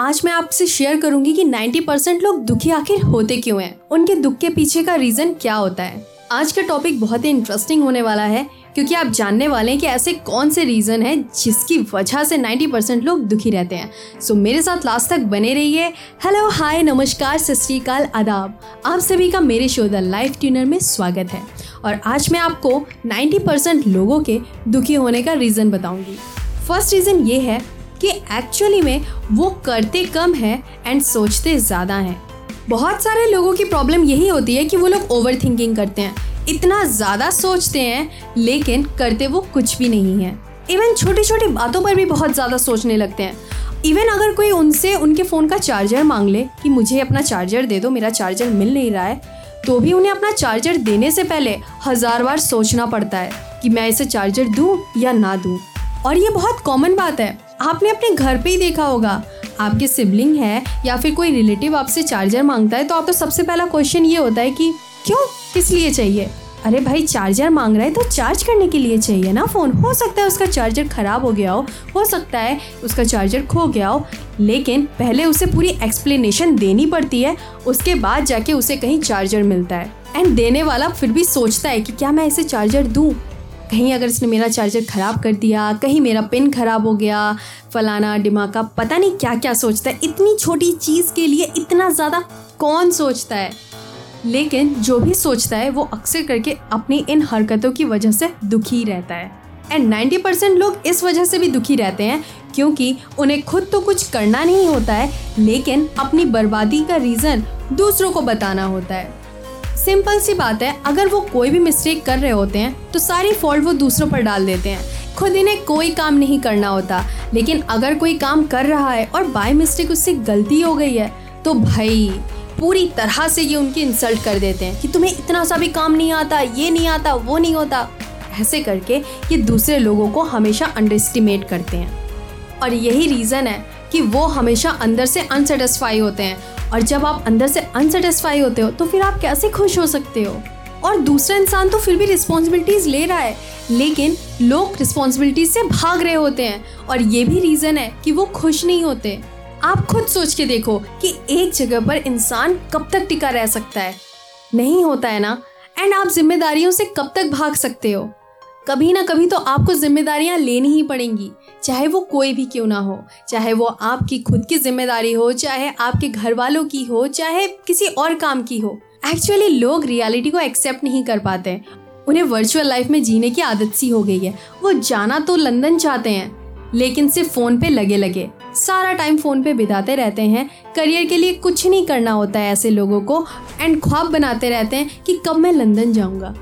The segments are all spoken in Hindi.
आज मैं आपसे शेयर करूँगी कि 90 परसेंट लोग दुखी आखिर होते क्यों हैं? उनके दुख के पीछे का रीजन क्या होता है? आज का टॉपिक बहुत ही इंटरेस्टिंग होने वाला है क्योंकि आप जानने वाले हैं कि ऐसे कौन से रीज़न है जिसकी वजह से 90 परसेंट लोग दुखी रहते हैं। सो so, मेरे साथ लास्ट तक बने रहिए। हेलो हाय नमस्कार सत आदाब। आप सभी का मेरे शो द लाइफ ट्यूनर में स्वागत है। और आज मैं आपको 90 परसेंट लोगों के दुखी होने का रीज़न बताऊँगी। फ़र्स्ट रीज़न ये है कि एक्चुअली में वो करते कम है एंड सोचते ज़्यादा हैं। बहुत सारे लोगों की प्रॉब्लम यही होती है कि वो लोग ओवर थिंकिंग करते हैं। इतना ज़्यादा सोचते हैं, लेकिन करते वो कुछ भी नहीं है। इवन छोटी छोटी बातों पर भी बहुत ज़्यादा सोचने लगते हैं। इवन अगर कोई उनसे, उनके फ़ोन का चार्जर मांग ले कि मुझे अपना चार्जर दे दो, मेरा चार्जर मिल नहीं रहा है तो भी उन्हें अपना चार्जर देने से पहले हज़ार बार सोचना पड़ता है कि मैं इसे चार्जर दूँ या ना दूँ। और ये बहुत कॉमन बात है। आपने अपने घर पे ही देखा होगा। आपके सिबलिंग है या फिर कोई रिलेटिव आपसे चार्जर माँगता है तो आपका सबसे पहला क्वेश्चन ये होता है कि, क्यों? किस लिए चाहिए? अरे भाई चार्जर मांग रहा है तो चार्ज करने के लिए चाहिए ना फ़ोन हो सकता है उसका चार्जर ख़राब हो गया हो हो सकता है उसका चार्जर खो गया हो, लेकिन पहले उसे पूरी एक्सप्लेनेशन देनी पड़ती है, उसके बाद जाके उसे कहीं चार्जर मिलता है। एंड देने वाला फिर भी सोचता है कि क्या मैं इसे चार्जर दूँ? कहीं अगर इसने मेरा चार्जर ख़राब कर दिया, कहीं मेरा पिन ख़राब हो गया, फलाना डिमाका पता नहीं क्या क्या सोचता है। इतनी छोटी चीज़ के लिए इतना ज़्यादा कौन सोचता है? लेकिन जो भी सोचता है, वो अक्सर करके अपनी इन हरकतों की वजह से दुखी रहता है। एंड 90 परसेंट लोग इस वजह से भी दुखी रहते हैं, क्योंकि उन्हें खुद तो कुछ करना नहीं होता है, लेकिन अपनी बर्बादी का रीज़न दूसरों को बताना होता है। सिंपल सी बात है, अगर वो कोई भी मिस्टेक कर रहे होते हैं तो सारी फॉल्ट वो दूसरों पर डाल देते हैं। खुद इन्हें कोई काम नहीं करना होता, लेकिन अगर कोई काम कर रहा है और बाय मिस्टेक उससे गलती हो गई है तो भाई, पूरी तरह से ये उनकी इंसल्ट कर देते हैं कि तुम्हें इतना सा भी काम नहीं आता, ये नहीं आता, वो नहीं होता। ऐसे करके ये दूसरे लोगों को हमेशा अंडर करते हैं। और यही रीज़न है कि वो हमेशा अंदर से अनसेटिस्फाई होते हैं। और जब आप अंदर से अनसेटिस्फाई होते हो तो फिर आप कैसे खुश हो सकते हो? और दूसरा इंसान तो फिर भी रिस्पॉन्सिबिलिटीज़ ले रहा है, लेकिन लोग रिस्पॉन्सिबिलिटीज से भाग रहे होते हैं। और ये भी रीज़न है कि वो खुश नहीं होते। आप खुद सोच के देखो कि एक जगह पर इंसान कब तक टिका रह सकता है। नहीं होता है ना? एंड आप जिम्मेदारियों से कब तक भाग सकते हो? कभी ना कभी तो आपको जिम्मेदारियाँ लेनी ही पड़ेंगी। चाहे वो कोई भी क्यों ना हो, चाहे वो आपकी खुद की ज़िम्मेदारी हो, चाहे आपके घर वालों की हो, चाहे किसी और काम की हो। एक्चुअली लोग रियलिटी को एक्सेप्ट नहीं कर पाते उन्हें वर्चुअल लाइफ में जीने की आदत सी हो गई है। वो जाना तो लंदन चाहते हैं, लेकिन सिर्फ़ फ़ोन पे लगे लगे सारा टाइम फ़ोन पे बिताते रहते हैं। करियर के लिए कुछ नहीं करना होता है ऐसे लोगों को एंड ख्वाब बनाते रहते हैं कि कब मैं लंदन जाऊँगा।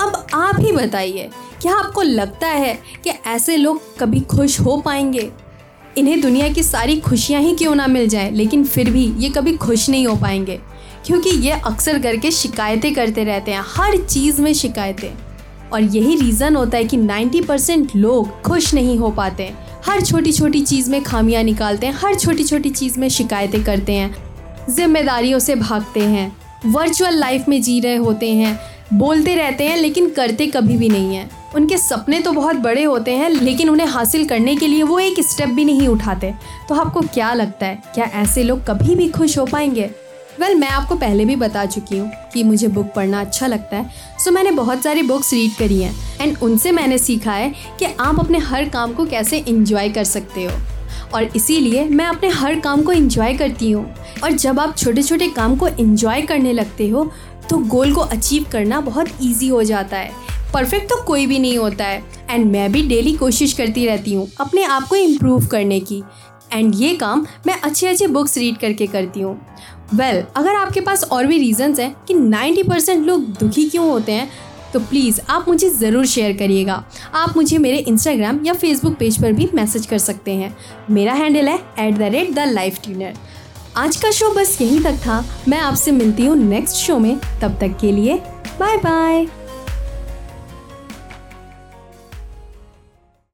अब आप ही बताइए क्या आपको लगता है कि ऐसे लोग कभी खुश हो पाएँगे? इन्हें दुनिया की सारी खुशियाँ ही क्यों ना मिल जाए, लेकिन फिर भी ये कभी खुश नहीं हो पाएँगे? क्योंकि ये अक्सर करके शिकायतें करते रहते हैं, हर चीज़ में शिकायतें। और यही रीज़न होता है कि 90 परसेंट लोग खुश नहीं हो पाते हर छोटी छोटी चीज़ में खामियाँ निकालते हैं, हर छोटी छोटी चीज़ में शिकायतें करते हैं। जिम्मेदारियों से भागते हैं, वर्चुअल लाइफ में जी रहे होते हैं, बोलते रहते हैं, लेकिन करते कभी भी नहीं हैं। उनके सपने तो बहुत बड़े होते हैं लेकिन उन्हें हासिल करने के लिए वो एक स्टेप भी नहीं उठाते। तो आपको क्या लगता है क्या ऐसे लोग कभी भी खुश हो पाएँगे? वेल well, मैं आपको पहले भी बता चुकी हूँ कि मुझे बुक पढ़ना अच्छा लगता है। सो so मैंने बहुत सारी बुक्स रीड करी हैं। एंड उनसे मैंने सीखा है कि आप अपने हर काम को कैसे इंजॉय कर सकते हो। और इसीलिए मैं अपने हर काम को इंजॉय करती हूँ। और जब आप छोटे छोटे काम को इंजॉय करने लगते हो तो गोल को अचीव करना बहुत ईजी हो जाता है। परफेक्ट तो कोई भी नहीं होता है। एंड मैं भी डेली कोशिश करती रहती हूँ अपने आप को इम्प्रूव करने की। एंड ये काम मैं अच्छे अच्छे बुक्स रीड करके करती हूँ। वेल well, अगर आपके पास और भी रीजंस हैं कि 90 परसेंट लोग दुखी क्यों होते हैं तो प्लीज़ आप मुझे ज़रूर शेयर करिएगा। आप मुझे मेरे इंस्टाग्राम या फेसबुक पेज पर भी मैसेज कर सकते हैं। मेरा हैंडल है at the rate the life tuner आज का शो बस यहीं तक था। मैं आपसे मिलती हूँ नेक्स्ट शो में। तब तक के लिए बाय बाय